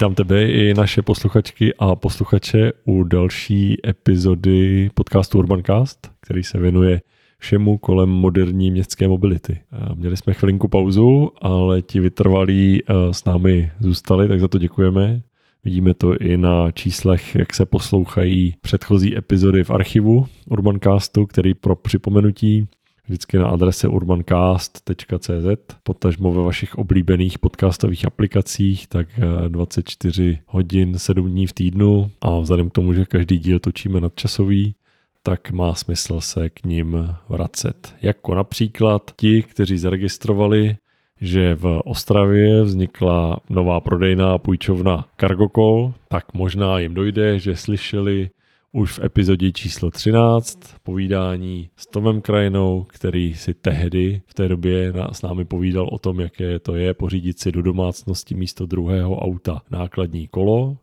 Vítám tebe i naše posluchačky a posluchače u další epizody podcastu Urbancast, který se věnuje všemu kolem moderní městské mobility. Měli jsme chvilinku pauzu, ale ti vytrvalí eh, s námi zůstali, tak za to děkujeme. Vidíme to i na číslech, jak se poslouchají předchozí epizody v archivu Urbancastu, který pro připomenutí vždycky na adrese urbancast.cz, potažmo ve vašich oblíbených podcastových aplikacích, tak 24 eh, hodin 7 dní v týdnu a vzhledem k tomu, že každý díl točíme nadčasový, tak má smysl se k ním vracet. Jako například ti, kteří zaregistrovali, že v Ostravě vznikla nová prodejná půjčovna Cargocol, tak možná jim dojde, že slyšeli už v epizodě číslo 13 povídání s Tomem Krajinou, který si tehdy v té době s námi povídal o tom, jaké to je pořídit si do domácnosti místo druhého auta nákladní kolo.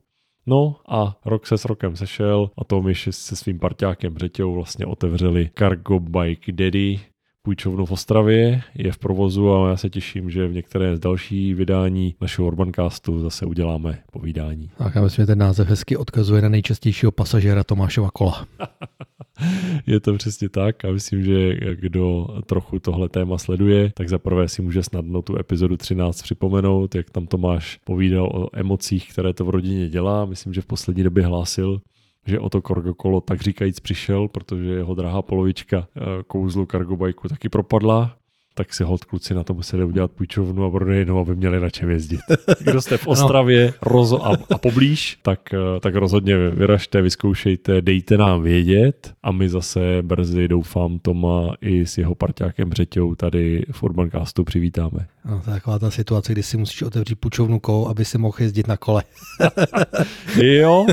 No a rok se s rokem sešel a Tom ještě se svým parťákem Břeťou vlastně otevřeli Cargo Bike Daddy, půjčovnu v Ostravě, je v provozu a já se těším, že v některé z další vydání našeho Urbancastu zase uděláme povídání. Tak já myslím, že ten název hezky odkazuje na nejčastějšího pasažéra Tomášova kola. je to přesně tak a myslím, že kdo trochu tohle téma sleduje, tak za prvé si může snadno tu epizodu 13 připomenout, jak tam Tomáš povídal o emocích, které to v rodině dělá. Myslím, že v poslední době hlásil, že o to Corgo kolo tak říkajíc přišel, protože jeho drahá polovička eh, kouzlu Cargo Bajku taky propadla tak si hold kluci na to museli udělat půjčovnu a prodejnu, aby měli na čem jezdit. Kdo jste v Ostravě rozo a, a poblíž, tak, eh, tak rozhodně vyražte, vyzkoušejte, dejte nám vědět a my zase brzy doufám Toma i s jeho parťákem Břeťou tady v Urbancastu přivítáme. No, to je taková ta situace, kdy si musíš otevřít půjčovnu kou, aby si mohl jezdit na kole. jo,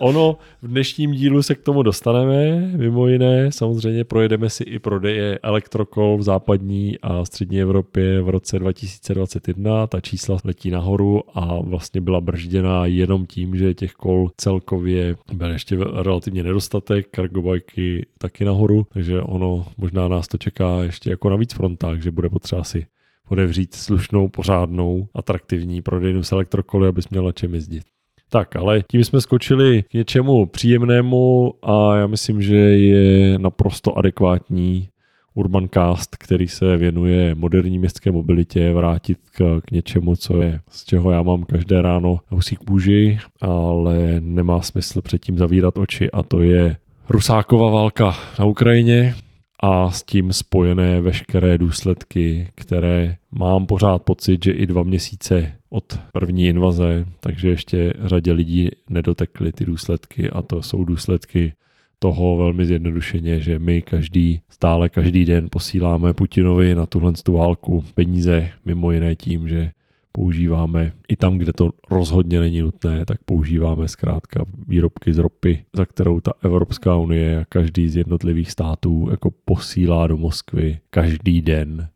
ono v dnešním dílu se k tomu dostaneme, mimo jiné. Samozřejmě projedeme si i prodeje elektrokol v západní a střední Evropě v roce 2021. Ta čísla letí nahoru a vlastně byla bržděna jenom tím, že těch kol celkově byl ještě relativně nedostatek, cargobajky taky nahoru, takže ono možná nás to čeká ještě jako na víc frontách, že bude potřeba si odevřít slušnou, pořádnou, atraktivní prodejnu s elektrokoly, abys měl na čem jezdit. Tak, ale tím jsme skočili k něčemu příjemnému a já myslím, že je naprosto adekvátní Urbancast, který se věnuje moderní městské mobilitě, vrátit k, k něčemu, co je, z čeho já mám každé ráno husí kůži, ale nemá smysl předtím zavírat oči a to je Rusáková válka na Ukrajině, a s tím spojené veškeré důsledky, které mám pořád pocit, že i dva měsíce od první invaze, takže ještě řadě lidí nedotekly ty důsledky a to jsou důsledky toho velmi zjednodušeně, že my každý, stále každý den posíláme Putinovi na tuhle válku peníze, mimo jiné tím, že používáme i tam, kde to rozhodně není nutné, tak používáme zkrátka výrobky z ropy, za kterou ta Evropská unie a každý z jednotlivých států jako posílá do Moskvy každý den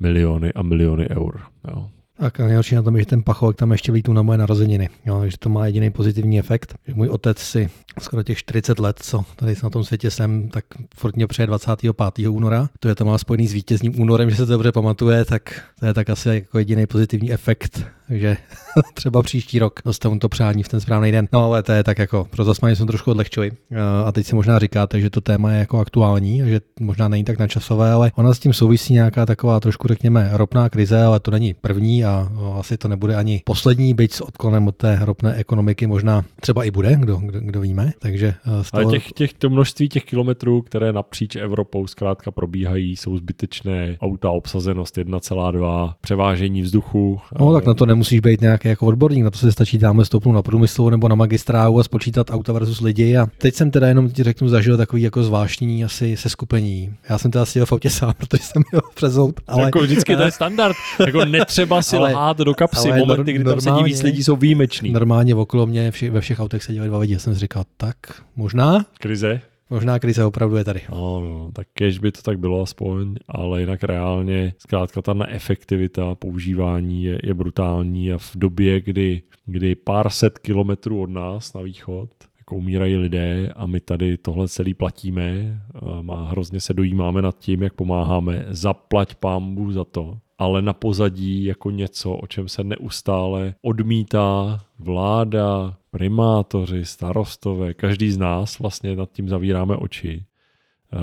miliony a miliony eur. Jo. Tak nejhorší na tom je, že ten pachovek tam ještě lítu na moje narozeniny. Jo, že to má jediný pozitivní efekt. Můj otec si skoro těch 40 let, co tady na tom světě jsem, tak furt mě přeje 25. února. To je to má spojený s vítězným únorem, že se to dobře pamatuje, tak to je tak asi jako jediný pozitivní efekt takže třeba příští rok dostanu to přání v ten správný den. No ale to je tak jako, pro zasmání jsem trošku odlehčili. Eh, a teď si možná říkáte, že to téma je jako aktuální, že možná není tak načasové, ale ona s tím souvisí nějaká taková trošku, řekněme, ropná krize, ale to není první a asi to nebude ani poslední, byť s odklonem od té ropné ekonomiky možná třeba i bude, kdo, kdo, kdo víme. Takže toho... Ale těch, těch, to množství těch kilometrů, které napříč Evropou zkrátka probíhají, jsou zbytečné. Auta obsazenost 1,2, převážení vzduchu. No tak na to nemusíš být nějaký jako odborník, na to se stačí dáme stoupnout na průmyslu nebo na magistrálu a spočítat auta versus lidi. A teď jsem teda jenom ti řeknu, zažil takový jako zvláštní asi seskupení. Já jsem teda seděl v autě sám, protože jsem měl přezout. Ale... Jako vždycky to je standard. jako netřeba si ale, lhát do kapsy. Ale Momenty, kdy tam sedí víc lidí, jsou výjimečný. Normálně okolo mě vše, ve všech autech seděli dva lidi. Já jsem si říkal, tak možná. Krize. Možná krize opravdu je tady. No, no, tak kež by to tak bylo aspoň, ale jinak reálně zkrátka ta neefektivita používání je, je brutální a v době, kdy, kdy pár set kilometrů od nás na východ jako umírají lidé a my tady tohle celý platíme, a má, hrozně se dojímáme nad tím, jak pomáháme, zaplať pámbu za to, ale na pozadí jako něco, o čem se neustále odmítá vláda, primátoři, starostové, každý z nás vlastně nad tím zavíráme oči,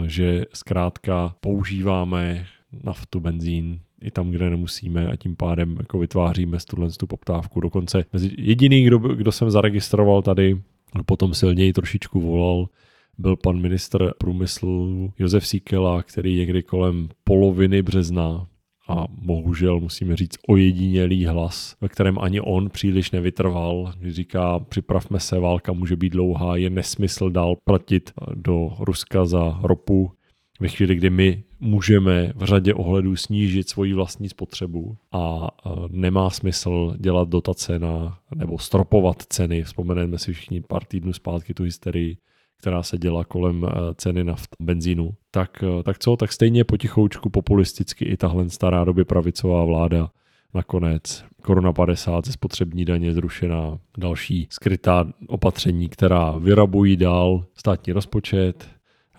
že zkrátka používáme naftu, benzín, i tam, kde nemusíme a tím pádem jako vytváříme tuhle tu poptávku. Dokonce jediný, kdo, kdo jsem zaregistroval tady, potom silněji trošičku volal, byl pan ministr průmyslu Josef Síkela, který někdy kolem poloviny března a bohužel musíme říct ojedinělý hlas, ve kterém ani on příliš nevytrval, když říká připravme se, válka může být dlouhá, je nesmysl dál platit do Ruska za ropu, ve chvíli, kdy my můžeme v řadě ohledů snížit svoji vlastní spotřebu a nemá smysl dělat dotace na, nebo stropovat ceny. Vzpomeneme si všichni pár týdnů zpátky tu hysterii, která se děla kolem ceny naft benzínu. Tak, tak co, tak stejně potichoučku populisticky i tahle stará doby pravicová vláda nakonec koruna 50 ze spotřební daně zrušená, další skrytá opatření, která vyrabují dál státní rozpočet,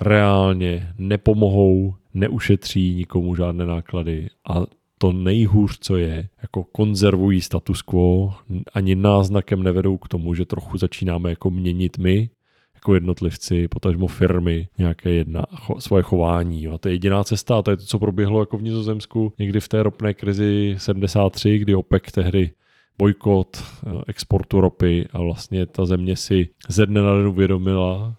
reálně nepomohou, neušetří nikomu žádné náklady a to nejhůř, co je, jako konzervují status quo, ani náznakem nevedou k tomu, že trochu začínáme jako měnit my, jako jednotlivci, potažmo firmy, nějaké jedna, cho, svoje chování. A to je jediná cesta a to je to, co proběhlo jako v Nizozemsku někdy v té ropné krizi 73, kdy OPEC tehdy bojkot eh, exportu ropy a vlastně ta země si ze dne na den uvědomila,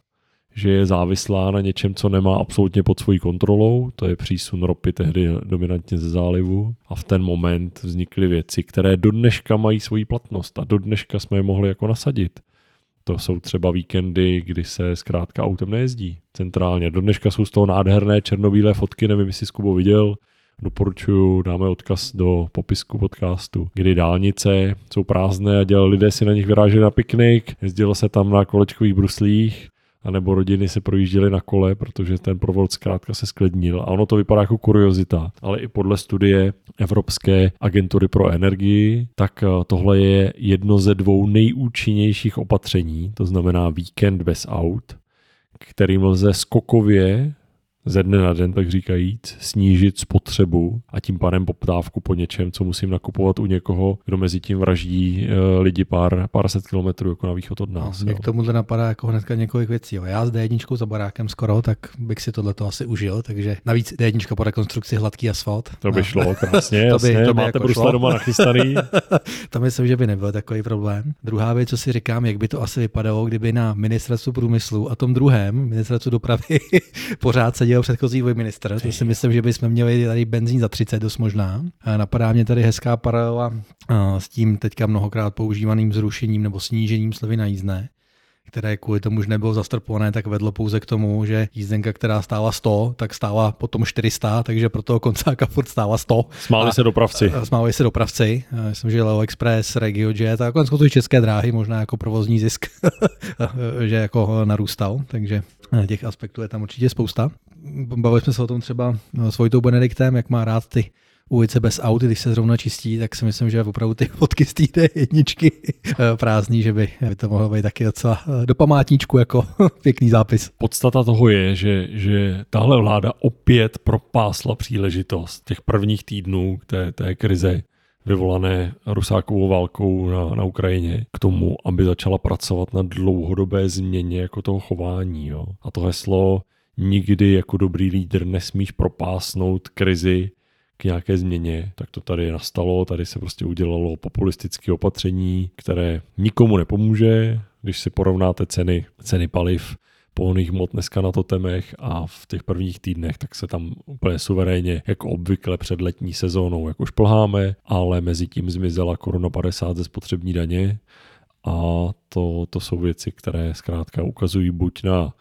že je závislá na něčem, co nemá absolutně pod svojí kontrolou, to je přísun ropy tehdy dominantně ze zálivu a v ten moment vznikly věci, které do dneška mají svoji platnost a do dneška jsme je mohli jako nasadit. To jsou třeba víkendy, kdy se zkrátka autem nejezdí centrálně. Do dneška jsou z toho nádherné černobílé fotky, nevím, jestli Kubo viděl, doporučuju, dáme odkaz do popisku podcastu, kdy dálnice jsou prázdné a dělali lidé si na nich vyráželi na piknik, jezdilo se tam na kolečkových bruslích anebo rodiny se projížděly na kole, protože ten provod zkrátka se sklednil. A ono to vypadá jako kuriozita, ale i podle studie Evropské agentury pro energii, tak eh, tohle je jedno ze dvou nejúčinnějších opatření, to znamená víkend bez aut, kterým lze skokově ze dne na den, tak říkajíc, snížit spotřebu a tím pádem poptávku po něčem, co musím nakupovat u někoho, kdo mezi tím vraždí uh, lidi pár, pár set kilometrů jako na východ od nás. No, mě k tomu napadá jako hnedka několik věcí. Jo. Já s D1 za barákem skoro, tak bych si tohle asi užil, takže navíc D1 po rekonstrukci hladký asfalt. To by no. šlo krásně, to by, jasně, to by máte jako brusle doma nachystaný. to myslím, že by nebyl takový problém. Druhá věc, co si říkám, jak by to asi vypadalo, kdyby na ministerstvu průmyslu a tom druhém ministerstvu dopravy pořád seděl byl předchozí minister. To si myslím, že bychom měli tady benzín za 30 dost možná. Napadá mě tady hezká paralela s tím teďka mnohokrát používaným zrušením nebo snížením slevy na jízdné které kvůli tomu už nebylo zastrpované, tak vedlo pouze k tomu, že jízdenka, která stála 100, tak stála potom 400, takže pro toho koncáka furt stála 100. Smáli a, se dopravci. Smáli se dopravci. Myslím, že Leo Express, RegioJet a konec konců české dráhy, možná jako provozní zisk, že jako narůstal, takže těch aspektů je tam určitě spousta. Bavili jsme se o tom třeba s Vojtou Benediktem, jak má rád ty ulice bez aut, když se zrovna čistí, tak si myslím, že opravdu ty fotky z té jedničky eh, prázdný, že by, by to mohlo být taky docela eh, do památníčku jako pěkný zápis. Podstata toho je, že, že tahle vláda opět propásla příležitost těch prvních týdnů té, té krize vyvolané Rusákovou válkou na, na Ukrajině k tomu, aby začala pracovat na dlouhodobé změně jako toho chování. Jo. A to heslo nikdy jako dobrý lídr nesmíš propásnout krizi k nějaké změně, tak to tady nastalo, tady se prostě udělalo populistické opatření, které nikomu nepomůže, když si porovnáte ceny, ceny paliv, pohonných hmot dneska na totemech a v těch prvních týdnech, tak se tam úplně suverénně, jako obvykle před letní sezónou, jako šplháme, ale mezi tím zmizela koruna 50 ze spotřební daně. A to, to jsou věci, které zkrátka ukazují buď na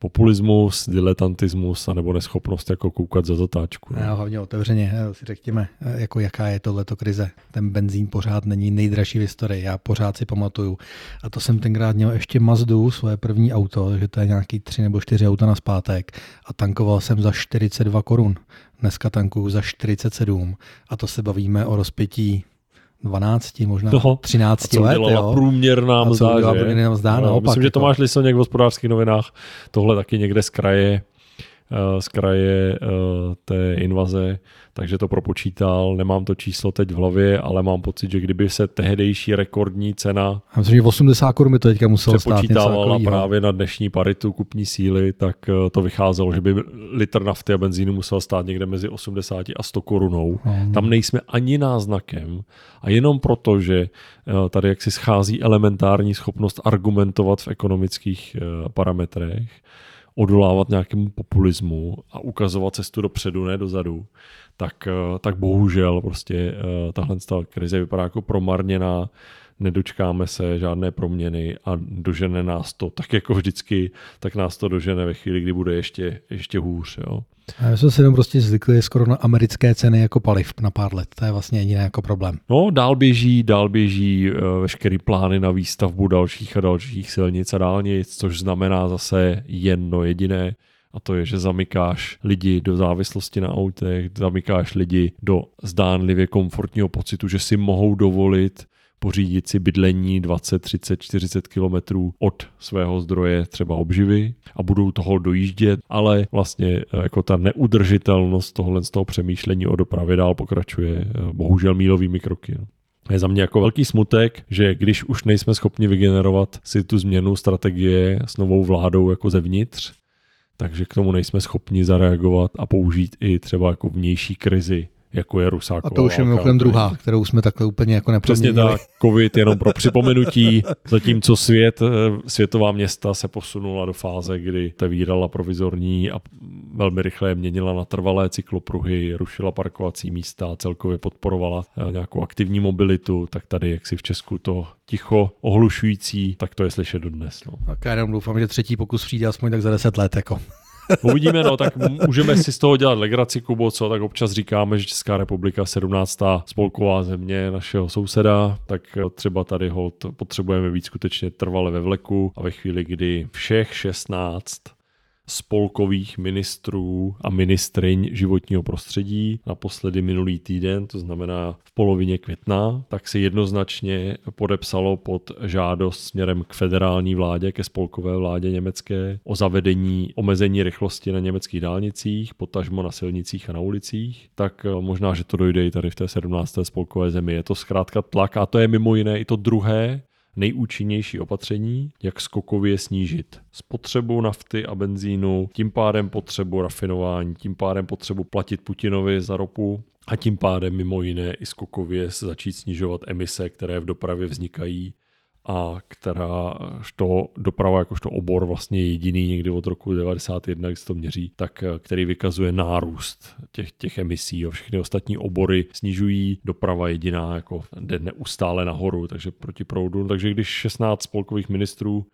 populismus, diletantismus a nebo neschopnost jako koukat za zatáčku. No. hlavně otevřeně si řekněme, jako jaká je tohleto krize. Ten benzín pořád není nejdražší v historii, já pořád si pamatuju. A to jsem tenkrát měl ještě Mazdu, svoje první auto, že to je nějaký tři nebo čtyři auta na zpátek a tankoval jsem za 42 korun. Dneska tankuju za 47 a to se bavíme o rozpětí 12, možná Toho. 13 a let. Jo. průměrná mzda, a co průměrná mzda, no, Myslím, že to jako- máš Liso někde v hospodářských novinách, tohle taky někde z kraje z kraje té invaze, takže to propočítal, nemám to číslo teď v hlavě, ale mám pocit, že kdyby se tehdejší rekordní cena Já myslím, že 80 korun by to teďka muselo přepočítávala stát právě na dnešní paritu kupní síly, tak eh, to vycházelo, že by litr nafty a benzínu musel stát někde mezi 80 a 100 korunou. Hmm. Tam nejsme ani náznakem a jenom proto, že eh, tady jaksi schází elementární schopnost argumentovat v ekonomických eh, parametrech, odolávat nějakému populismu a ukazovat cestu dopředu, ne dozadu, tak, eh, tak bohužel prostě eh, tahle krize vypadá jako promarněná, nedočkáme se žádné proměny a dožene nás to, tak jako vždycky, tak nás to dožene ve chvíli, kdy bude ještě, ještě hůř. Jo. A my jsme si jenom prostě zvykli skoro na americké ceny jako paliv na pár let. To je vlastně jediný jako problém. No, dál běží, dál běží uh, veškerý plány na výstavbu dalších a dalších silnic a dálnic, což znamená zase jedno jediné, a to je, že zamykáš lidi do závislosti na autech, zamykáš lidi do zdánlivě komfortního pocitu, že si mohou dovolit pořídit si bydlení 20, 30, 40 kilometrů od svého zdroje třeba obživy a budou toho dojíždět, ale vlastně eh, jako ta neudržitelnost tohle z toho přemýšlení o dopravě dál pokračuje eh, bohužel mílovými kroky. No. Je za mě jako velký smutek, že když už nejsme schopni vygenerovat si tu změnu strategie s novou vládou jako zevnitř, takže k tomu nejsme schopni zareagovat a použít i třeba jako vnější krizi jako je Rusáková A to už je mimochodem druhá, kterou jsme takhle úplně jako nepřesně Přesně tak, covid jenom pro připomenutí, zatímco svět, eh, světová města se posunula do fáze, kdy vírala provizorní a velmi rychle měnila na trvalé cyklopruhy, rušila parkovací místa, celkově podporovala eh, nějakou aktivní mobilitu, tak tady jak si v Česku to ticho ohlušující, tak to je slyšet dodnes. No. Tak já jenom doufám, že třetí pokus přijde aspoň tak za deset let. Jako. Uvidíme, no, tak můžeme si z toho dělat legraci, Kubo, co, tak občas říkáme, že Česká republika 17. spolková země našeho souseda, tak třeba tady hold potřebujeme být skutečně trvale ve vleku a ve chvíli, kdy všech 16 spolkových ministrů a ministryň životního prostředí naposledy minulý týden, to znamená v polovině května, tak se jednoznačně podepsalo pod žádost směrem k federální vládě, ke spolkové vládě německé o zavedení omezení rychlosti na německých dálnicích, potažmo na silnicích a na ulicích, tak eh, možná, že to dojde i tady v té 17. spolkové zemi. Je to zkrátka tlak a to je mimo jiné i to druhé nejúčinnější opatření, jak skokově snížit spotřebu nafty a benzínu, tím pádem potřebu rafinování, tím pádem potřebu platit Putinovi za ropu a tím pádem mimo jiné i skokově začít snižovat emise, které v dopravě vznikají a která to doprava jakožto obor vlastně jediný někdy od roku 91, když se to měří, tak eh, který vykazuje nárůst těch, těch emisí. A všechny ostatní obory snižují, doprava jediná jako jde neustále nahoru, takže proti proudu. Takže když 16 spolkových ministrů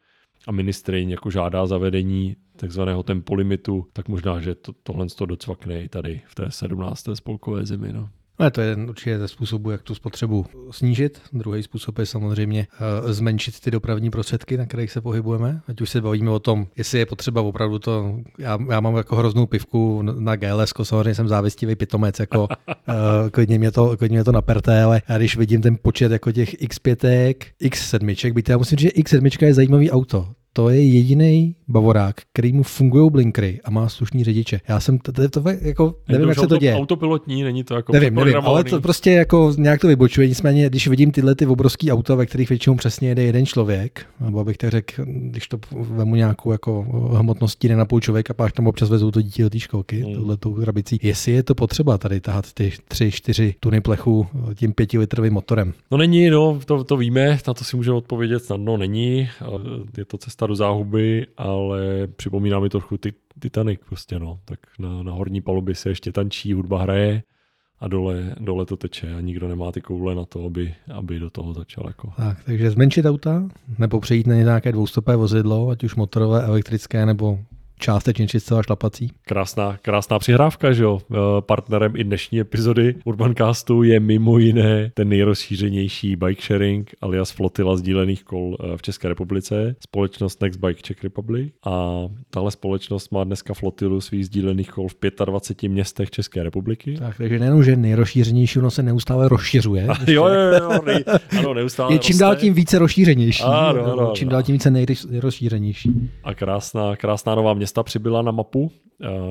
a ministry jako žádá zavedení takzvaného tempolimitu, tak možná, že to, tohle to docvakne i tady v té 17. spolkové zemi. No. No, to je určitě ze způsobu, jak tu spotřebu snížit. Druhý způsob je samozřejmě uh, zmenšit ty dopravní prostředky, na kterých se pohybujeme. Ať už se bavíme o tom, jestli je potřeba opravdu to. Já, já mám jako hroznou pivku na GLS, samozřejmě jsem závistivý pitomec, jako uh, klidně, mě to, klidně mě to naperté, ale já když vidím ten počet jako těch X5, X7, byť já musím říct, že X7 je zajímavý auto to je jediný bavorák, který mu fungují blinkry a má slušný řidiče. Já jsem to, to, to jako, nevím, jak se to děje. Autopilotní, není to jako nevím, nevím, ale to prostě jako nějak to vybočuje. Nicméně, když vidím tyhle ty obrovský auta, ve kterých většinou přesně jede jeden člověk, nebo abych tak řekl, když to vemu nějakou jako hmotností na půl člověka, pak tam občas vezou to dítě do té školky, hmm. tohle tou krabicí. Jestli je to potřeba tady tahat ty tři, čtyři tuny plechu tím pětilitrovým motorem. No není, no, to, to víme, na to si můžeme odpovědět snadno, není. Je to cesta do záhuby, ale připomíná mi trochu ty, Titanic prostě, no. Tak na, na horní palubě se ještě tančí, hudba hraje a dole, dole to teče a nikdo nemá ty koule na to, aby, aby do toho začal. Jako. Tak, takže zmenšit auta, nebo přejít na nějaké dvoustopé vozidlo, ať už motorové, elektrické nebo částečně čistá šlapací. Krásná, krásná přihrávka, že jo. Eh, partnerem i dnešní epizody Urbancastu je mimo jiné ten nejrozšířenější bike sharing alias flotila sdílených kol eh, v České republice, společnost Next Bike Czech Republic a tahle společnost má dneska flotilu svých sdílených kol v 25 městech České republiky. Tak, takže nejenom, že nejrozšířenější, ono se neustále rozšiřuje. A jo, jo, jo, nej, ano, neustále Je čím roste. dál tím více rozšířenější. Ano, ano, čím ano. dál tím více nejrozšířenější. A krásná, krásná nová města města přibyla na mapu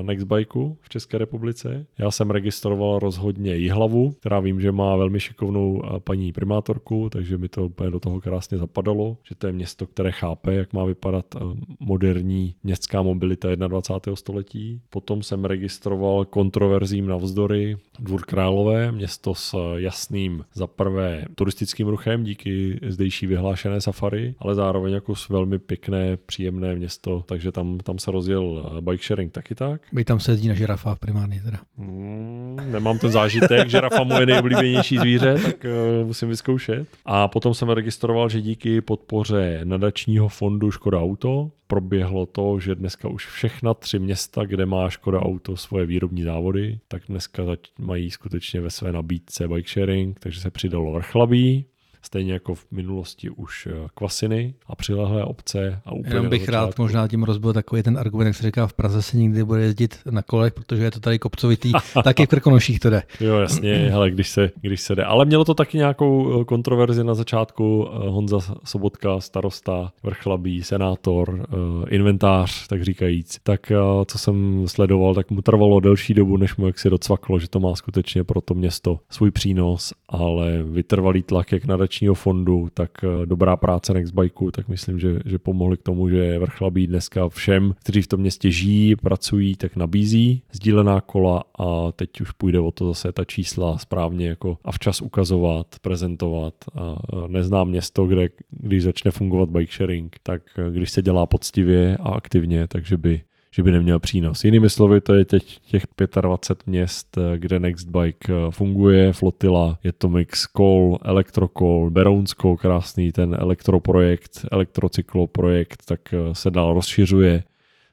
Nextbikeu v České republice. Já jsem registroval rozhodně Jihlavu, která vím, že má velmi šikovnou uh, paní primátorku, takže mi to úplně do toho krásně zapadalo, že to je město, které chápe, jak má vypadat uh, moderní městská mobilita 21. století. Potom jsem registroval kontroverzím navzdory Dvůr Králové, město s jasným za prvé turistickým ruchem díky zdejší vyhlášené safari, ale zároveň jako s velmi pěkné, příjemné město, takže tam, tam se rozjel bike sharing taky tak. By tam se jezdí na žirafa primárně teda. Mm, nemám ten zážitek, žirafa moje nejoblíbenější zvíře, tak uh, musím vyzkoušet. A potom jsem registroval, že díky podpoře nadačního fondu Škoda Auto proběhlo to, že dneska už všechna tři města, kde má Škoda Auto svoje výrobní závody, tak dneska mají skutečně ve své nabídce bike sharing, takže se přidalo Vrchlabí, stejně jako v minulosti už eh, Kvasiny a přilehlé obce. A úplně Jenom bych rád možná tím rozbil takový ten argument, jak se říká, v Praze se nikdy bude jezdit na kolech, protože je to tady kopcovitý, taky v Krkonoších to jde. Jo, jasně, hele, když se, když se jde. Ale mělo to taky nějakou eh, kontroverzi na začátku. Eh, Honza Sobotka, starosta, vrchlabí, senátor, inventář, tak říkajíc. Tak co jsem sledoval, tak mu trvalo delší dobu, než mu jak si docvaklo, že to má skutečně pro to město svůj přínos, ale vytrvalý tlak jak na nadačního fondu, tak eh, dobrá práce Nextbikeu, tak myslím, že, že pomohli k tomu, že Vrchlabí dneska všem, kteří v tom městě žijí, pracují, tak nabízí sdílená kola a teď už půjde o to zase ta čísla správně jako a včas ukazovat, prezentovat. A neznám město, kde když začne fungovat bike sharing, tak eh, když se dělá poctivě a aktivně, takže by že by neměl přínos. Jinými slovy, to je teď těch 25 měst, eh, kde Nextbike eh, funguje, flotila, je to mix Call, Electrocall, Berounsko, krásný ten elektroprojekt, elektrocyklo projekt, tak eh, se dál rozšiřuje.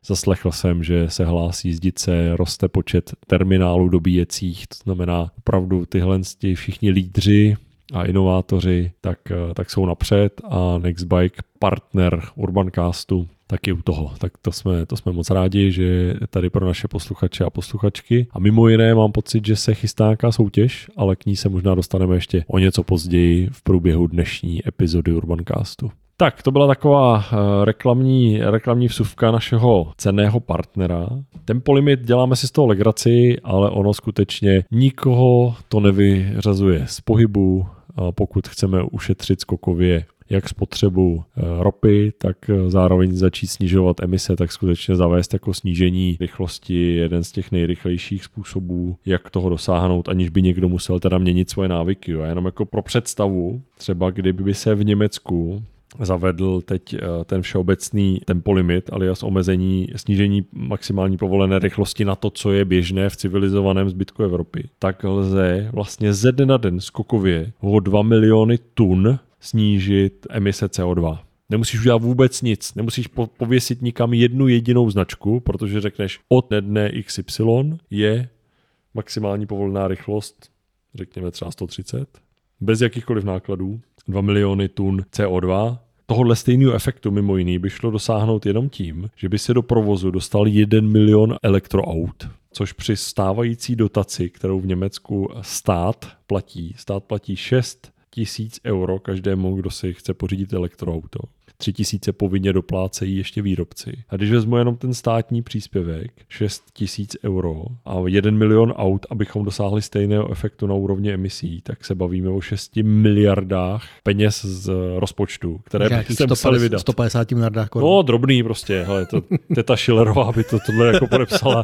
Zaslechl jsem, že se hlásí zdice, roste počet terminálů dobíjecích, to znamená opravdu tyhle všichni lídři a inovátoři, tak, tak jsou napřed a Nextbike partner Urbancastu taky u toho. Tak to jsme, to jsme moc rádi, že tady pro naše posluchače a posluchačky. A mimo jiné mám pocit, že se chystá nějaká soutěž, ale k ní se možná dostaneme ještě o něco později v průběhu dnešní epizody Urbancastu. Tak, to byla taková uh, reklamní, reklamní vsuvka našeho cenného partnera. Tempolimit děláme si z toho legraci, ale ono skutečně nikoho to nevyřazuje z pohybu, pokud chceme ušetřit skokově jak spotřebu eh, ropy, tak eh, zároveň začít snižovat emise, tak skutečně zavést jako snížení rychlosti jeden z těch nejrychlejších způsobů, jak toho dosáhnout, aniž by někdo musel teda měnit svoje návyky. A jenom jako pro představu, třeba kdyby se v Německu zavedl teď eh, ten všeobecný tempolimit, alias omezení, snížení maximální povolené rychlosti na to, co je běžné v civilizovaném zbytku Evropy, tak lze vlastně ze dne na den skokově o 2 miliony tun snížit emise CO2. Nemusíš udělat vůbec nic, nemusíš po- pověsit nikam jednu jedinou značku, protože řekneš od dne XY je maximální povolená rychlost, řekněme třeba 130, bez jakýchkoliv nákladů, 2 miliony tun CO2. Tohohle stejného efektu mimo jiný by šlo dosáhnout jenom tím, že by se do provozu dostal 1 milion elektroaut, což při stávající dotaci, kterou v Německu stát platí, stát platí 6 tisíc euro každému, kdo si chce pořídit elektroauto. 3 tisíce povinně doplácejí ještě výrobci. A když vezmu jenom ten státní příspěvek, 6 tisíc euro a 1 milion aut, abychom dosáhli stejného efektu na úrovni emisí, tak se bavíme o 6 miliardách peněz z rozpočtu, které by se museli vydat. 150 miliardách korun. No, drobný prostě. Hele, to, teta Schillerová by to tohle jako podepsala.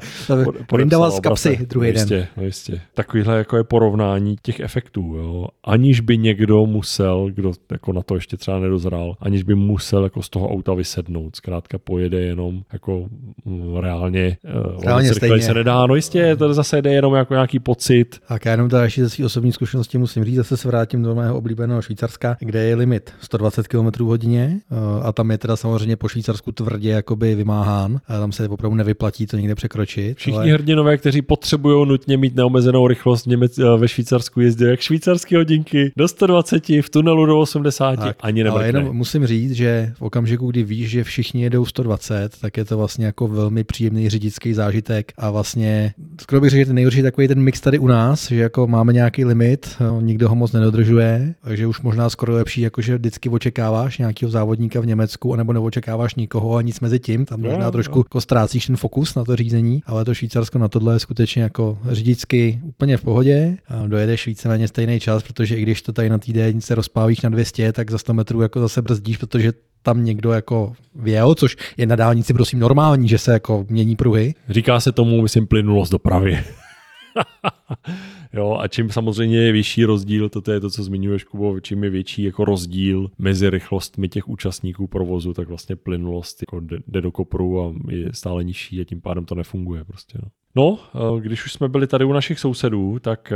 podepsala z kapsy druhý den. Jistě, jistě. Takovýhle jako je porovnání těch efektů. Jo. Aniž by někdo musel, kdo jako na to ještě třeba nedozrál, aniž by musel musel jako z toho auta vysednout. Zkrátka pojede jenom jako mm, reálně, eh, reálně stejně. se nedá. No jistě, to zase jde jenom jako nějaký pocit. Tak já jenom ještě ze své osobní zkušenosti musím říct, zase se vrátím do mého oblíbeného Švýcarska, kde je limit 120 km hodině eh, a tam je teda samozřejmě po Švýcarsku tvrdě jakoby vymáhán. A tam se opravdu nevyplatí to někde překročit. Všichni ale... hrdinové, kteří potřebují nutně mít neomezenou rychlost Němec, eh, ve Švýcarsku jezdí jak švýcarské hodinky do 120 v tunelu do 80 tak, ani Ale jenom musím říct, že že v okamžiku, kdy víš, že všichni jedou 120, tak je to vlastně jako velmi příjemný řidičský zážitek a vlastně skoro bych řekl, že ten nejhorší takový ten mix tady u nás, že jako máme nějaký limit, nikdo ho moc nedodržuje, takže už možná skoro lepší, jako že vždycky očekáváš nějakého závodníka v Německu, anebo neočekáváš nikoho a nic mezi tím, tam možná trošku jako ztrácíš ten fokus na to řízení, ale to Švýcarsko na tohle je skutečně jako řidičsky úplně v pohodě, dojedeš víceméně stejný čas, protože i když to tady na týden se rozpávíš na 200, tak za 100 metrů jako zase brzdíš, protože tam někdo jako věl, což je na dálnici prosím normální, že se jako mění pruhy. Říká se tomu, myslím, plynulost dopravy. jo, a čím samozřejmě je vyšší rozdíl, to je to, co zmiňuješ, Kubo, čím je větší jako rozdíl mezi rychlostmi těch účastníků provozu, tak vlastně plynulost jako jde do kopru a je stále nižší a tím pádem to nefunguje prostě. No. No, eh, když už jsme byli tady u našich sousedů, tak eh,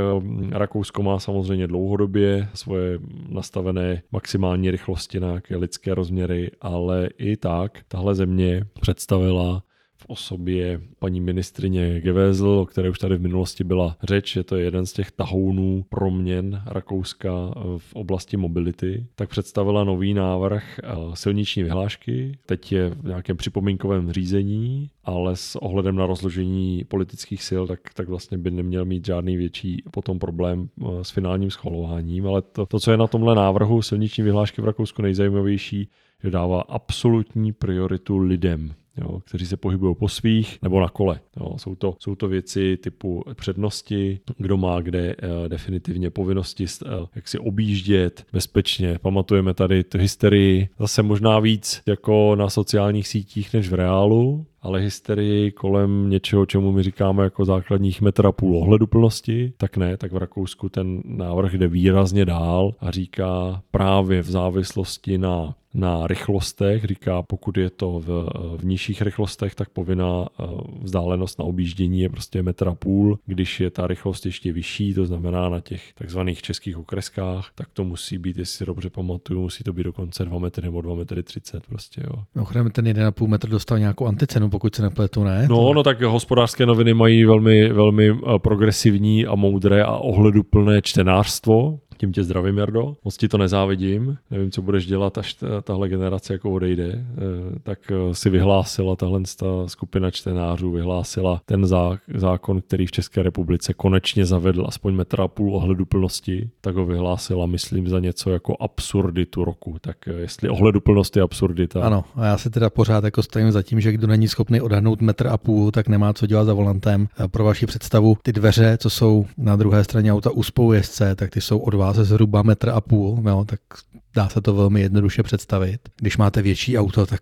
Rakousko má samozřejmě dlouhodobě svoje nastavené maximální rychlosti na lidské rozměry, ale i tak tahle země představila osobě paní ministrině Gevezl, o které už tady v minulosti byla řeč, že to je jeden z těch tahounů proměn Rakouska v oblasti mobility, tak představila nový návrh eh, silniční vyhlášky. Teď je v nějakém připomínkovém řízení, ale s ohledem na rozložení politických sil, tak, tak vlastně by neměl mít žádný větší potom problém eh, s finálním schvalováním. Ale to, to, co je na tomhle návrhu silniční vyhlášky v Rakousku nejzajímavější, že dává absolutní prioritu lidem jo, kteří se pohybují po svých nebo na kole. Jo. Jsou, to, jsou to věci typu přednosti, kdo má kde uh, definitivně povinnosti uh, jak si objíždět bezpečně. Pamatujeme tady tu hysterii zase možná víc jako na sociálních sítích než v reálu, ale hysterii kolem něčeho, čemu my říkáme jako základních metra půl ohleduplnosti, tak ne, tak v Rakousku ten návrh jde výrazně dál a říká právě v závislosti na na rychlostech, říká, pokud je to v, v nižších rychlostech, tak povinná eh, vzdálenost na objíždění je prostě metra půl. Když je ta rychlost ještě vyšší, to znamená na těch takzvaných českých okreskách, tak to musí být, jestli si dobře pamatuju, musí to být dokonce 2 metry nebo 2 metry 30 prostě, jo. Mimochodem ten 1,5 metr dostal nějakou anticenu, pokud se nepletu, ne? No, to... no tak hospodářské noviny mají velmi, velmi eh, progresivní a moudré a ohleduplné čtenářstvo, tím tě zdravím, Jardo. Moc ti to nezávidím. Nevím, co budeš dělat, až tahle generace jako odejde. Eh, tak eh, si vyhlásila tahle skupina čtenářů, vyhlásila ten zákon, který v České republice konečně zavedl aspoň metra a půl ohledu plnosti, tak ho vyhlásila, myslím, za něco jako absurditu roku. Tak eh, jestli ohledu plnosti je absurdita. Ano, a já se teda pořád jako stojím za tím, že kdo není schopný odhadnout metr a půl, tak nemá co dělat za volantem. Pro vaši představu, ty dveře, co jsou na druhé straně auta u spolujezdce, tak ty jsou od vás ze zhruba metr a půl, jo, tak dá se to velmi jednoduše představit. Když máte větší auto, tak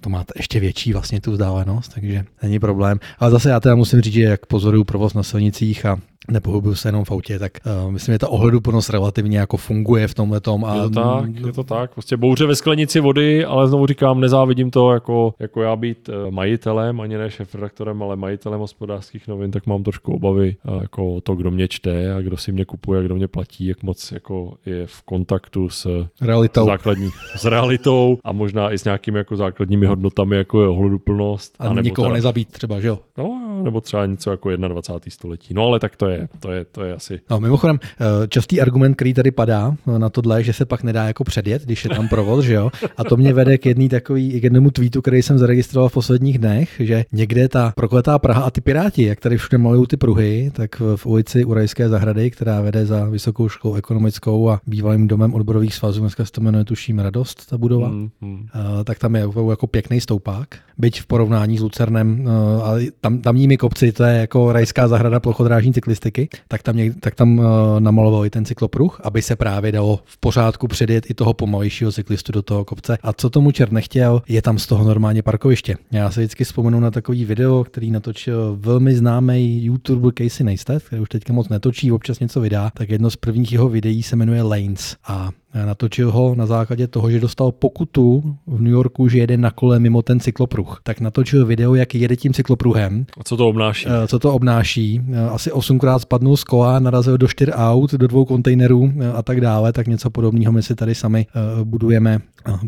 to máte ještě větší vlastně tu vzdálenost, takže není problém. Ale zase já teda musím říct, že jak pozoruju provoz na silnicích a nepohybuju se jenom v autě, tak uh, myslím, že ta ohleduplnost relativně jako funguje v tomhle tom. A... Je to tak, je to tak. Prostě bouře ve sklenici vody, ale znovu říkám, nezávidím to jako, jako já být eh, majitelem, ani ne šéf-redaktorem, ale majitelem hospodářských novin, tak mám trošku obavy uh, jako to, kdo mě čte a kdo si mě kupuje, a kdo mě platí, jak moc jako je v kontaktu s realitou. základní, s realitou a možná i s nějakými jako základními hodnotami, jako je ohleduplnost. A, a nikoho teda, nezabít třeba, že jo? No, nebo třeba něco jako 21. století. No ale tak to je, to je, to je asi. No, mimochodem, eh, častý argument, který tady padá eh, na tohle, že se pak nedá jako předjet, když je tam provoz, že jo? A to mě vede k jedný takový, k jednomu tweetu, který jsem zaregistroval v posledních dnech, že někde ta prokletá Praha a ty Piráti, jak tady všude malují ty pruhy, tak v ulici Urajské zahrady, která vede za Vysokou školou ekonomickou a bývalým domem odborových svazů, dneska se to jmenuje tuším Radost, ta budova, mm, mm. tak tam je jako pěkný stoupák, byť v porovnání s Lucernem, ale tam, tamními kopci, to je jako Rajská zahrada plochodrážní cyklistiky, tak tam, něk, tak tam uh, namalovali ten cyklopruh, aby se právě dalo v pořádku předjet i toho pomalejšího cyklistu do toho kopce. A co tomu čert nechtěl, je tam z toho normálně parkoviště. Já se vždycky vzpomenu na takový video, který natočil velmi známý YouTuber Casey Neistat, který už teďka moc netočí, občas něco vydá, tak jedno z prvních jeho videí se jmenuje Lanes. A Natočil ho na základě toho, že dostal pokutu v New Yorku, že jede na kole mimo ten cyklopruh. Tak natočil video, jak jede tím cyklopruhem. A co to obnáší? Eh, co to obnáší? Eh, asi osmkrát spadnul z kola, narazil do čtyř aut, do dvou kontejnerů eh, a tak dále. Tak něco podobného my si tady sami budujeme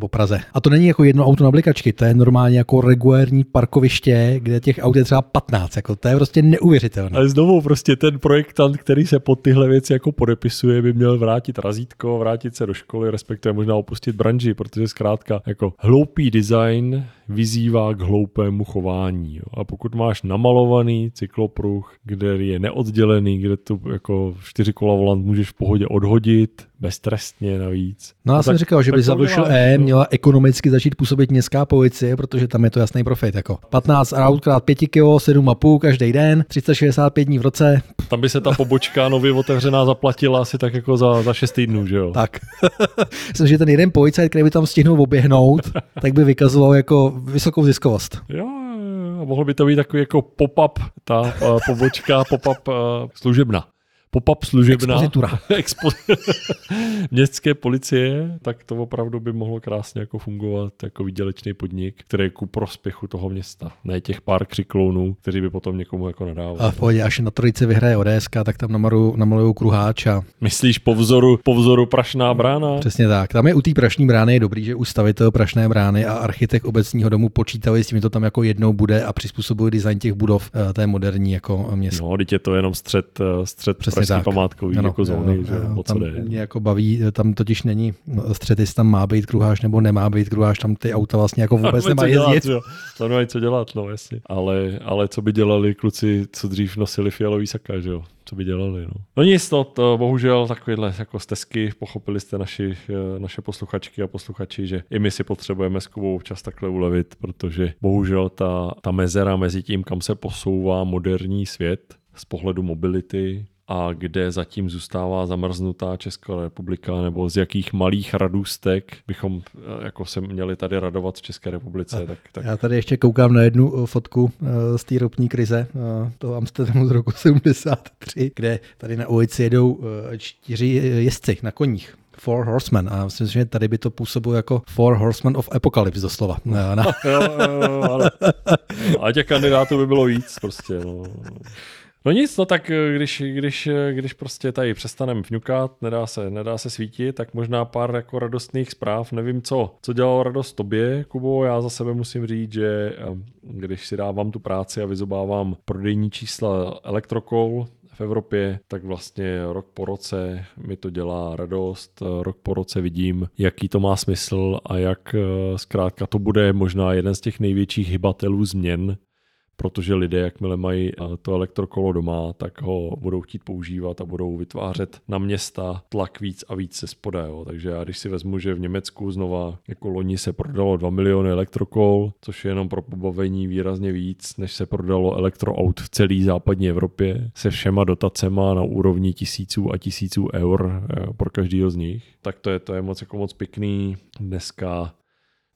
po Praze. A to není jako jedno auto na blikačky, to je normálně jako regulární parkoviště, kde těch aut je třeba 15. Jako to je prostě neuvěřitelné. Ale znovu prostě ten projektant, který se pod tyhle věci jako podepisuje, by měl vrátit razítko, vrátit se do školy, respektive možná opustit branži, protože zkrátka jako hloupý design vyzývá k hloupému chování. Jo. A pokud máš namalovaný cyklopruh, kde je neoddělený, kde tu jako čtyři kola volant můžeš v pohodě odhodit, beztrestně navíc. No já no jsem říkal, že by za E měla ekonomicky začít působit městská policie, protože tam je to jasný profit. Jako 15 aut krát 5 kg, 7,5 každý den, 365 dní v roce. Tam by se ta pobočka nově otevřená zaplatila asi tak jako za, za 6 týdnů, že jo? Tak. Myslím, že ten jeden policajt, který by tam stihnul oběhnout, tak by vykazoval jako vysokou ziskovost. Jo, a mohl by to být takový jako pop-up, ta uh, pobočka, pop-up uh, služebna pop-up služebna Expozitura. expo, městské policie, tak to opravdu by mohlo krásně jako fungovat jako výdělečný podnik, který je ku prospěchu toho města. Ne těch pár křiklounů, kteří by potom někomu jako nadávali. A v pohodě, až na trojici vyhraje ODS, tak tam namalují, namalují kruháč a... Myslíš po vzoru, po vzoru Prašná brána? Přesně tak. Tam je u té Prašní brány je dobrý, že u stavitel Prašné brány a architekt obecního domu počítali s tím, že to tam jako jednou bude a přizpůsobili design těch budov eh, té moderní jako město. No, teď je to jenom střed, eh, střed Přesně tak. památkový ano, jako zóny, ano, že ano, tam mě jako baví, tam totiž není střed, jestli tam má být kruháš nebo nemá být kruháš, tam ty auta vlastně jako vůbec nemají jezdit. Jo. Tam nemají co dělat, no jasně. Ale, ale co by dělali kluci, co dřív nosili fialový saka, že jo? co by dělali. No, no nic, no, to bohužel takovéhle jako stezky, pochopili jste naši, eh, naše posluchačky a posluchači, že i my si potřebujeme s Kubou občas takhle ulevit, protože bohužel ta, ta mezera mezi tím, kam se posouvá moderní svět z pohledu mobility, a kde zatím zůstává zamrznutá Česká republika, nebo z jakých malých radůstek bychom eh, jako se měli tady radovat v České republice. Tak, tak... Já tady ještě koukám na jednu eh, fotku eh, z té ropní krize, toho Amsterdamu z roku 73, kde tady na ulici jedou čtyři jezdci na koních. Four Horsemen a myslím, že tady by to působilo jako Four Horsemen of Apocalypse doslova. Na... jo, jo, jo, ale... A těch kandidátů by bylo víc prostě. No. No nic, no tak eh, když, když, eh, když prostě tady přestaneme vňukat, nedá se, nedá se svítit, tak možná pár jako radostných zpráv, nevím co, co dělalo radost tobě, Kubo, já za sebe musím říct, že eh, když si dávám tu práci a vyzobávám prodejní čísla elektrokol, v Evropě, tak vlastně rok po roce mi to dělá radost, rok po roce vidím, jaký to má smysl a jak zkrátka to bude možná jeden z těch největších hybatelů změn protože lidé, jakmile mají eh, to elektrokolo doma, tak ho budou chtít používat a budou vytvářet na města tlak víc a víc se spoda. Jo. Takže já když si vezmu, že v Německu znova jako loni se prodalo 2 miliony elektrokol, což je jenom pro pobavení výrazně víc, než se prodalo elektroaut v celé západní Evropě, se všema dotacema na úrovni tisíců a tisíců eur eh, pro každého z nich, tak to je, to je moc jako moc pěkný. Dneska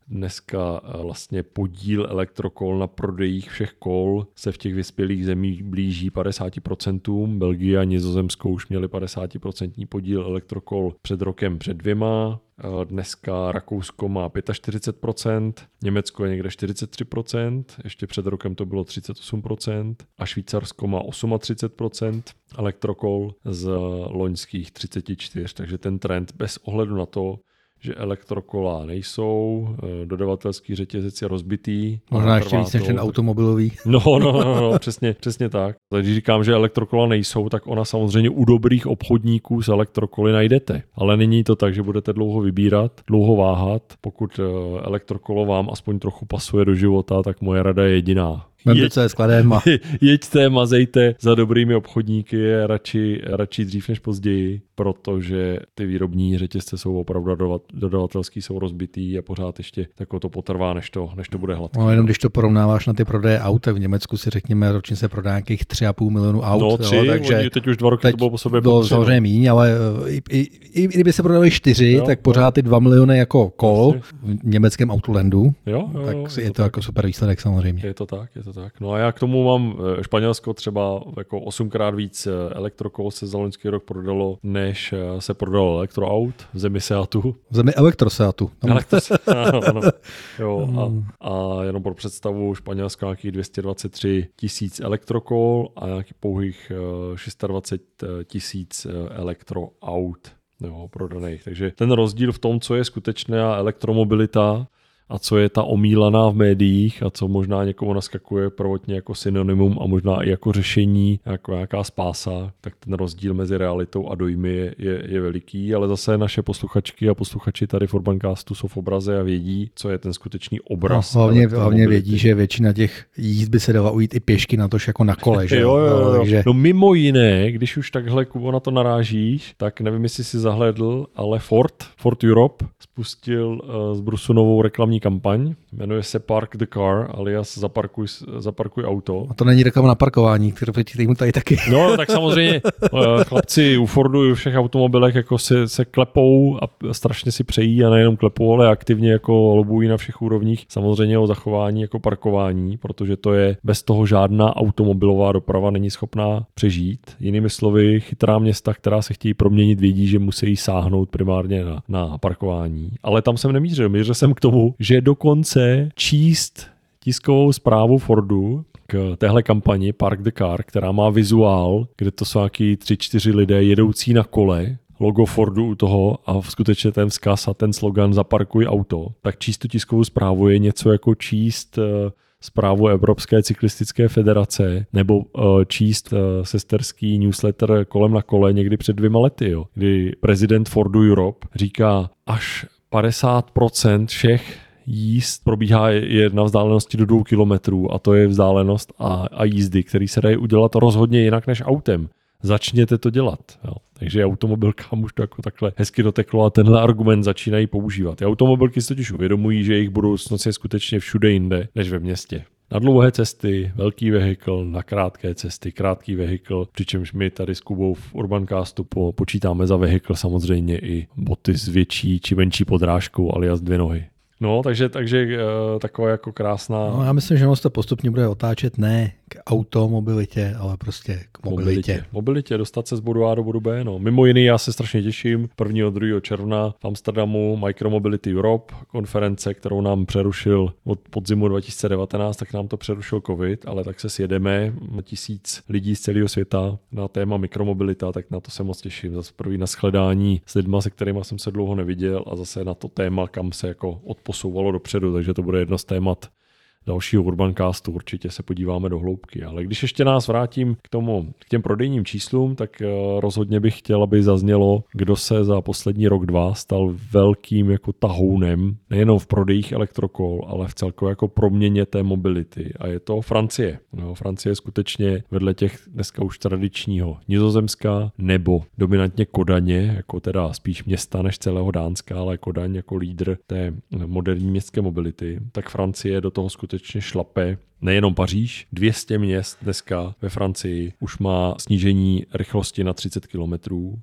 Dneska eh, vlastně podíl elektrokol na prodejích všech kol se v těch vyspělých zemích blíží 50%. Belgie a Nizozemsko už měli 50% podíl elektrokol před rokem před dvěma. Eh, dneska Rakousko má 45%, Německo je někde 43%, ještě před rokem to bylo 38% a Švýcarsko má 38% elektrokol z loňských 34%, takže ten trend bez ohledu na to, že elektrokola nejsou, eh, dodavatelský řetězec je rozbitý. Možná ještě víc než ten automobilový. No, no, no, no, no přesně, přesně tak. Když říkám, že elektrokola nejsou, tak ona samozřejmě u dobrých obchodníků z elektrokoly najdete. Ale není to tak, že budete dlouho vybírat, dlouho váhat. Pokud eh, elektrokolo vám aspoň trochu pasuje do života, tak moje rada je jediná Vemte, co je skladem a... Jeďte, mazejte za dobrými obchodníky, radši, radši dřív než později, protože ty výrobní řetězce jsou opravdu dodavatelský, jsou rozbitý a pořád ještě tako to potrvá, než to, než to bude hladké. No jenom když to porovnáváš na ty prodeje aut, v Německu si řekněme, ročně se prodá nějakých 3,5 milionů aut. No tři, jo, takže teď už dva roky to bylo po sobě. Bylo samozřejmě míň, ale eh, i, i, i, i, kdyby se prodali čtyři, jo, tak pořád ty 2 miliony jako kol v německém Autolandu, jo, jo, tak jo, je, je to, to jako super výsledek samozřejmě. Je to tak, je to tak. No a já k tomu mám eh, Španělsko třeba jako osmkrát víc eh, elektrokol se za loňský rok prodalo, než eh, se prodalo elektroaut v zemi Seatu. V zemi elektroseatu. Elektros, ano, ano. Jo, a, hmm. a jenom pro představu Španělska nějakých 223 tisíc elektrokol a nějakých pouhých 620 tisíc elektroaut jo, prodaných. Takže ten rozdíl v tom, co je skutečná elektromobilita, a co je ta omílaná v médiích a co možná někomu naskakuje prvotně jako synonymum a možná i jako řešení, jako nějaká spása, tak ten rozdíl mezi realitou a dojmy je, je, je veliký, ale zase naše posluchačky a posluchači tady v Urbancastu jsou v obraze a vědí, co je ten skutečný obraz. No, hlavně, hlavně vědí, že většina těch jízd by se dala ujít i pěšky na tož jako na kole. Že? jo, jo, jo. No, takže... no mimo jiné, když už takhle Kubo na to narážíš, tak nevím, jestli si zahledl, ale Ford, Ford Europe spustil uh, z Brusu novou reklamní кампань jmenuje se Park the Car, alias zaparkuj, zaparkuj auto. A to není reklama na parkování, kterou mu tady taky. No, tak samozřejmě eh, chlapci u Fordu i u všech automobilech jako se, se klepou a strašně si přejí a nejenom klepou, ale aktivně jako lobují na všech úrovních samozřejmě o zachování jako parkování, protože to je bez toho žádná automobilová doprava není schopná přežít. Jinými slovy, chytrá města, která se chtějí proměnit, vědí, že musí sáhnout primárně na, na parkování. Ale tam jsem nemířil. Mířil jsem k tomu, že dokonce číst tiskovou zprávu Fordu k téhle kampani Park the Car, která má vizuál, kde to jsou nějaký tři, čtyři lidé jedoucí na kole, logo Fordu u toho a skutečně ten vzkaz a ten slogan zaparkuj auto, tak číst tu tiskovou zprávu je něco jako číst eh, zprávu Evropské cyklistické federace nebo uh, číst uh, sesterský newsletter kolem na kole někdy před dvěma lety, jo, kdy prezident Fordu Europe říká až 50% všech jízd probíhá je na vzdálenosti do dvou kilometrů a to je vzdálenost a, a jízdy, který se dají udělat rozhodně jinak než autem. Začněte to dělat. Jo. Takže automobilkám už to jako takhle hezky doteklo a tenhle argument začínají používat. Automobilky si totiž uvědomují, že jejich budoucnost je skutečně všude jinde než ve městě. Na dlouhé cesty velký vehikl, na krátké cesty krátký vehikl, přičemž my tady s Kubou v Urbancastu po, počítáme za vehikl samozřejmě i boty s větší či menší podrážkou alias dvě nohy. No, takže, takže uh, taková jako krásná... No, já myslím, že ono se to postupně bude otáčet ne automobilitě, ale prostě k mobilitě. Mobilitě, mobilitě dostat se z bodu A do bodu B. No. Mimo jiný, já se strašně těším. 1. 2. června v Amsterdamu Micromobility Europe, konference, kterou nám přerušil od podzimu 2019, tak nám to přerušil COVID, ale tak se sjedeme. Tisíc lidí z celého světa na téma mikromobilita, tak na to se moc těším. Zase první na shledání s lidma, se kterými jsem se dlouho neviděl a zase na to téma, kam se jako odposouvalo dopředu, takže to bude jedno z témat dalšího Urbancastu určitě se podíváme do hloubky. Ale když ještě nás vrátím k tomu, k těm prodejním číslům, tak eh, rozhodně bych chtěl, aby zaznělo, kdo se za poslední rok, dva stal velkým jako tahounem, nejenom v prodejích elektrokol, ale v celkově jako proměně té mobility. A je to Francie. No, Francie je skutečně vedle těch dneska už tradičního Nizozemska nebo dominantně Kodaně, jako teda spíš města než celého Dánska, ale Kodaň jako lídr té moderní městské mobility, tak Francie do toho skutečně skutečně šlape. Nejenom Paříž, 200 měst dneska ve Francii už má snížení rychlosti na 30 km.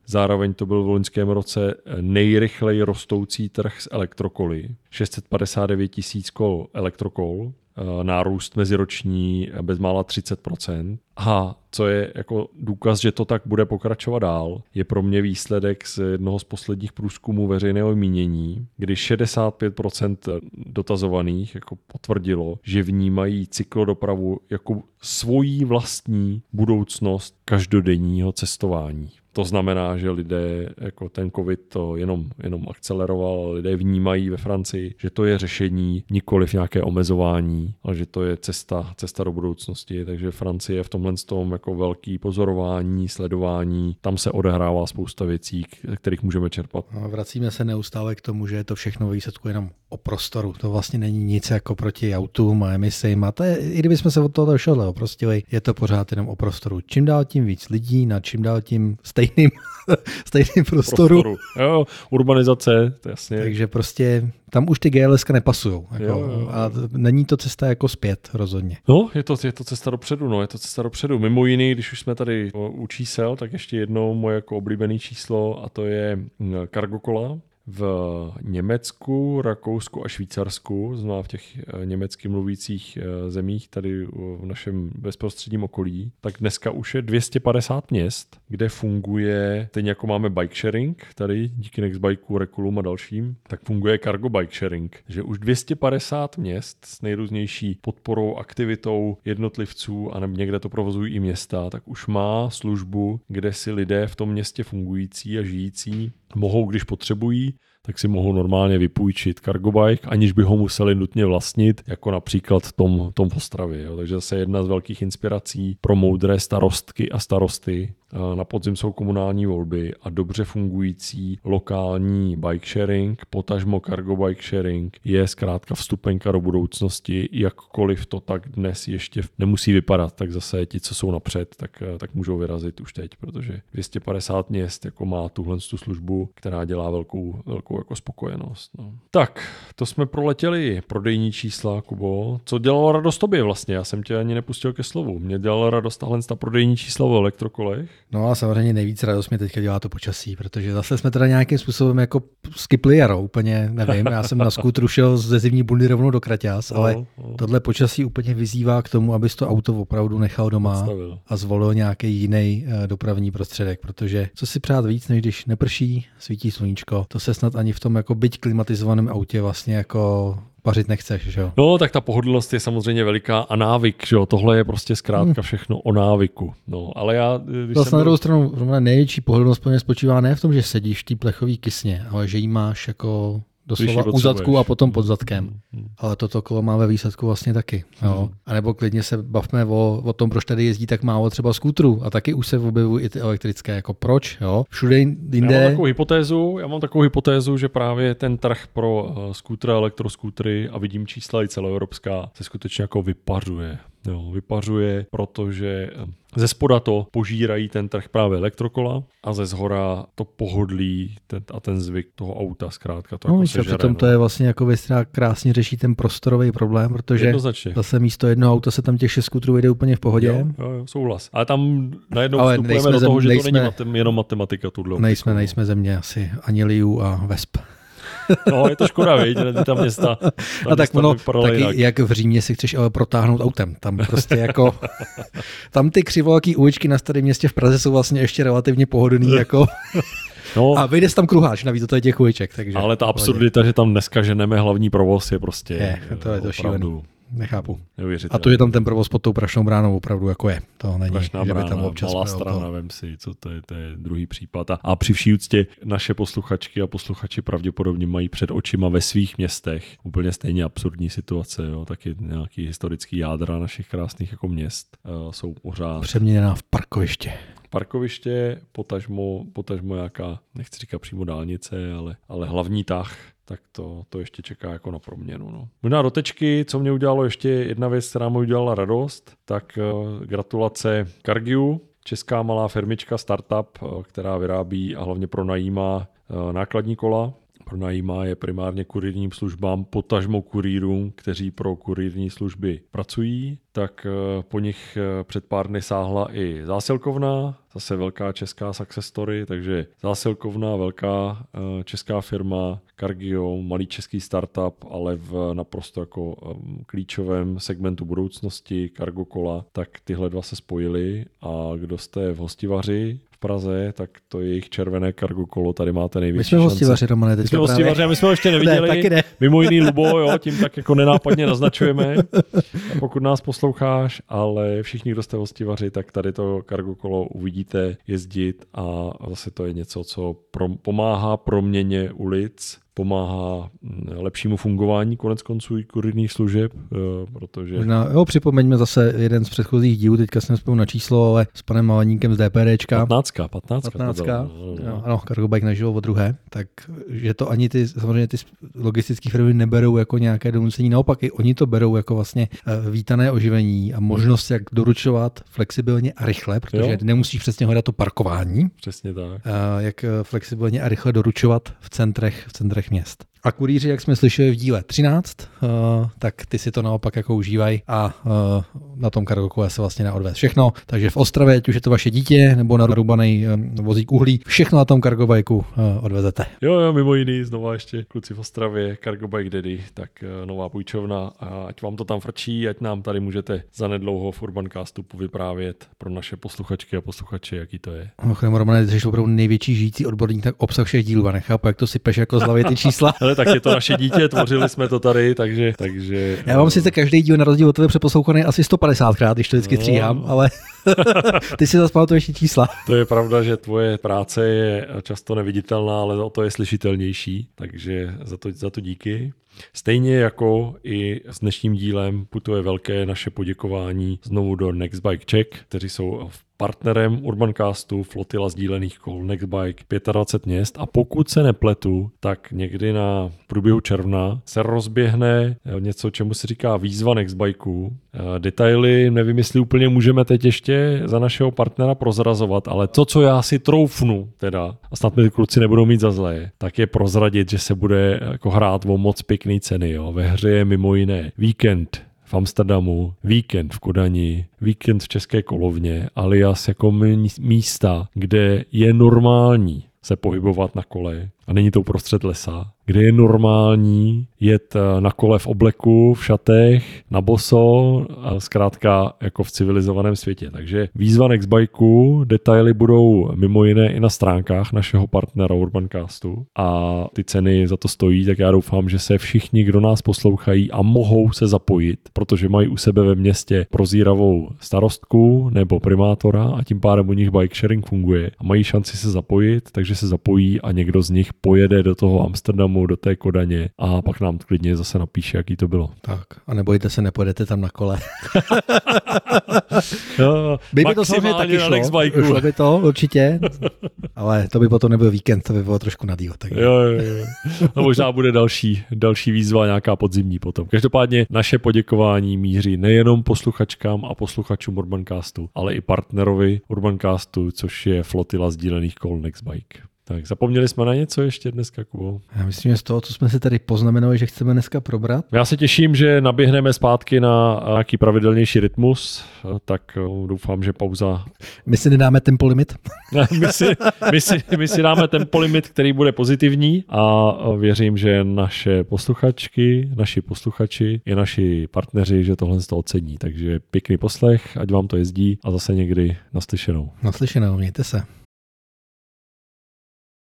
Zároveň to byl v loňském roce nejrychleji rostoucí trh s elektrokoly. 659 tisíc kol elektrokol, Eh, nárůst meziroční bezmála 30%. A co je jako důkaz, že to tak bude pokračovat dál, je pro mě výsledek z jednoho z posledních průzkumů veřejného mínění, kdy 65% dotazovaných jako potvrdilo, že vnímají cyklodopravu jako svojí vlastní budoucnost každodenního cestování. To znamená, že lidé, jako ten covid to jenom, jenom akceleroval, lidé vnímají ve Francii, že to je řešení, nikoli v nějaké omezování, ale že to je cesta, cesta do budoucnosti. Takže Francie je v tomhle tom jako velký pozorování, sledování, tam se odehrává spousta věcí, kterých můžeme čerpat. Vracíme se neustále k tomu, že je to všechno výsledku jenom o prostoru. To vlastně není nic jako proti autům a emisím. A to je, i kdybychom se od toho šodle oprostili, je to pořád jenom o prostoru. Čím dál tím víc lidí, na čím dál tím stejným, stejným prostoru. prostoru. Jo, urbanizace, to jasně. Takže prostě tam už ty GLS nepasují. Jako, a není to cesta jako zpět rozhodně. No, je to, je to cesta dopředu, no, je to cesta dopředu. Mimo jiný, když už jsme tady u čísel, tak ještě jednou moje jako oblíbené číslo a to je cargo kola v Německu, Rakousku a Švýcarsku, znamená v těch eh, německy mluvících eh, zemích tady v našem bezprostředním okolí, tak dneska už je 250 měst, kde funguje, stejně jako máme bike sharing, tady díky Nextbikeu, Rekulum a dalším, tak funguje cargo bike sharing, že už 250 měst s nejrůznější podporou, aktivitou jednotlivců a někde to provozují i města, tak už má službu, kde si lidé v tom městě fungující a žijící mohou, když potřebují, tak si mohou normálně vypůjčit cargo bike, aniž by ho museli nutně vlastnit, jako například Tom, Tom v Ostravě. Jo. Takže zase jedna z velkých inspirací pro moudré starostky a starosty. Na podzim jsou komunální volby a dobře fungující lokální bike sharing, potažmo cargo bike sharing, je zkrátka vstupenka do budoucnosti, jakkoliv to tak dnes ještě nemusí vypadat, tak zase ti, co jsou napřed, tak, tak můžou vyrazit už teď, protože 250 měst jako má tuhle tu službu, která dělá velkou, velkou jako spokojenost. No. Tak, to jsme proletěli prodejní čísla, Kubo. Co dělalo radost tobě vlastně? Já jsem tě ani nepustil ke slovu. Mě dělala radost tahle ta prodejní čísla v elektrokolech. No a samozřejmě nejvíc radost mě teďka dělá to počasí, protože zase jsme teda nějakým způsobem jako skipli jaro, úplně nevím. Já jsem na skútru šel ze zimní bundy rovnou do Kraťas, ale no, no. tohle počasí úplně vyzývá k tomu, abys to auto opravdu nechal doma Odstavil. a zvolil nějaký jiný eh, dopravní prostředek, protože co si přát víc, než když neprší, svítí sluníčko, to se snad ani v tom jako byť klimatizovaném autě vlastně jako pařit nechceš, že jo? No, tak ta pohodlnost je samozřejmě veliká a návyk, že jo? Tohle je prostě zkrátka hmm. všechno o návyku. No, ale já... Když to jsem na druhou stranu, největší pohodlnost spočívá ne v tom, že sedíš v té plechové kysně, ale že jí máš jako doslova u zadku a potom pod zadkem. Hmm, hmm. Ale toto kolo má ve výsledku vlastně taky. Jo. Hmm. A nebo klidně se bavme o, o tom, proč tady jezdí tak málo třeba skútrů. A taky už se objevují i ty elektrické. Jako proč? Jo. Všude jinde... Já mám takovou hypotézu, já mám takovou hypotézu, že právě ten trh pro uh, skútry, elektroskútry a vidím čísla i celoevropská se skutečně jako vypařuje. Jo, vypařuje, protože eh, ze spoda to požírají ten trh právě elektrokola a ze zhora to pohodlí ten, a ten zvyk toho auta zkrátka. To no, jako přitom no. to je vlastně jako věc, která krásně řeší ten prostorový problém, protože zase místo jednoho auta se tam těch šest skutrů jde úplně v pohodě. Jo, jo, jo, souhlas. Ale tam najednou Ale vstupujeme do toho, zem, že nejsme, to není matem, jenom matematika. Tuhle nejsme, nejsme země asi ani liu a vesp. No, je to škoda, viď, ta města. Ta a tak ono, taky jinak. jak v Římě si chceš ale protáhnout autem. Tam prostě jako, tam ty křivolaký uličky na starém městě v Praze jsou vlastně ještě relativně pohodlný, jako No, a vyjde tam kruháč navíc do těch uliček. Takže ale ta absurdita, že tam dneska ženeme hlavní provoz je prostě je, to je to šílený. Nechápu. A to, že tam ten provoz pod tou prašnou bránou opravdu jako je. To není, Prašná že by tam občas malá strana, vem si, co to je, to je druhý případ. A, a při vší úctě naše posluchačky a posluchači pravděpodobně mají před očima ve svých městech úplně stejně absurdní situace. Jo? Taky nějaký historický jádra našich krásných jako měst uh, jsou pořád. Přeměněná v parkoviště parkoviště, potažmo, potažmo nějaká, nechci říkat přímo dálnice, ale, ale hlavní tah tak to, to ještě čeká jako na proměnu. No. Možná do tečky, co mě udělalo ještě jedna věc, která mi udělala radost, tak uh, gratulace Cargiu, česká malá firmička, startup, uh, která vyrábí a hlavně pronajímá uh, nákladní kola, pronajímá je primárně kurýrním službám, potažmo kurýrům, kteří pro kurýrní služby pracují, tak po nich před pár dny sáhla i zásilkovna, zase velká česká success story, takže zásilkovna, velká česká firma, Cargio, malý český startup, ale v naprosto jako klíčovém segmentu budoucnosti, Cargo Cola, tak tyhle dva se spojily a kdo jste v hostivaři Praze, tak to je jejich červené cargo kolo, tady máte největší My jsme hostivaři, Romane, My jsme hostivaři a my jsme ho ještě neviděli. ne, taky ne. Mimo jiný Lubo, jo, tím tak jako nenápadně naznačujeme, pokud nás posloucháš, ale všichni, kdo jste hostivaři, tak tady to cargo kolo uvidíte jezdit a zase to je něco, co pomáhá proměně ulic pomáhá mm, lepšímu fungování konec konců i kurirních služeb, eh, protože... Možná, jo, připomeňme zase jeden z předchozích dílů, teďka jsem spolu na číslo, ale s panem Maleníkem z DPDčka. 15, 15. 15. No, ano, Cargo Bike naživo o druhé, tak že to ani ty, samozřejmě ty logistické firmy neberou jako nějaké donucení, naopak i oni to berou jako vlastně eh, vítané oživení a možnost, jak doručovat flexibilně a rychle, protože jo. nemusíš přesně hledat to parkování. Přesně tak. Jak eh, flexibilně a rychle doručovat v centrech, v centrech měst. A kurýři, jak jsme slyšeli v díle 13, uh, eh, tak ty si to naopak jako užívají a uh, na tom kargokole se vlastně dá odvést všechno. Takže v Ostravě, ať už je to vaše dítě nebo narubaný uh, vozík uhlí, všechno na tom kargobajku uh, odvezete. Jo, jo, mimo jiný, znova ještě kluci v Ostravě, Cargobike Daddy, tak uh, nová půjčovna a ať vám to tam frčí, ať nám tady můžete zanedlouho v Urbancastu vyprávět pro naše posluchačky a posluchače, jaký to je. Mimochodem, Romane, jsi opravdu největší žijící odborník, tak obsah všech dílů a nechápu, jak to sypeš jako z hlavy ty čísla. ale tak je to naše dítě, tvořili jsme to tady, takže... takže Já mám sice každý díl na rozdíl od tebe přeposlouchaný asi 150krát, když to vždycky no. stříhám, ale ty si zase pamatuješ čísla. To je pravda, že tvoje práce je často neviditelná, ale o to je slyšitelnější, takže za to, za to díky. Stejně jako i s dnešním dílem putuje velké naše poděkování znovu do Nextbike Czech, kteří jsou partnerem Urbancastu flotila sdílených kol Nextbike 25 měst a pokud se nepletu, tak někdy na průběhu června se rozběhne něco, čemu se říká výzva Nextbikeů. Detaily nevím, jestli úplně můžeme teď ještě za našeho partnera prozrazovat, ale to, co já si troufnu teda, a snad mi kluci nebudou mít za zlé, tak je prozradit, že se bude jako hrát o moc pěkný ceny. Jo. Ve hře je mimo jiné víkend v Amsterdamu, víkend v Kodani, víkend v České kolovně, alias jako místa, kde je normální se pohybovat na kole a není to uprostřed lesa, kde je normální jet eh, na kole v obleku, v šatech, na boso, a zkrátka jako v civilizovaném světě. Takže výzva Nextbikeu, detaily budou mimo jiné i na stránkách našeho partnera Urbancastu a ty ceny za to stojí, tak já doufám, že se všichni, kdo nás poslouchají a mohou se zapojit, protože mají u sebe ve městě prozíravou starostku nebo primátora a tím pádem u nich bike sharing funguje a mají šanci se zapojit, takže se zapojí a někdo z nich pojede do toho Amsterdamu, do té Kodaně a pak nám klidně zase napíše, jaký to bylo. Tak a nebojte se, nepojedete tam na kole. jo, by, by to samozřejmě taky šlo, šlo by to určitě, ale to by potom nebyl víkend, to by bylo trošku na díl. Tak... Jo, jo, jo. No možná bude další, další výzva, nějaká podzimní potom. Každopádně naše poděkování míří nejenom posluchačkám a posluchačům Urbancastu, ale i partnerovi Urbancastu, což je flotila sdílených kol Nextbike. Tak zapomněli jsme na něco ještě dneska, Kubo? Já myslím, že z toho, co jsme si tady poznamenali, že chceme dneska probrat. Já se těším, že naběhneme zpátky na nějaký pravidelnější rytmus, tak eh, doufám, že pauza... My si nedáme tempo limit? my, si, my, si, my si dáme tempo limit, který bude pozitivní a věřím, že naše posluchačky, naši posluchači i naši partneři, že tohle z toho ocení. Takže pěkný poslech, ať vám to jezdí a zase někdy naslyšenou. Naslyšenou, mějte se.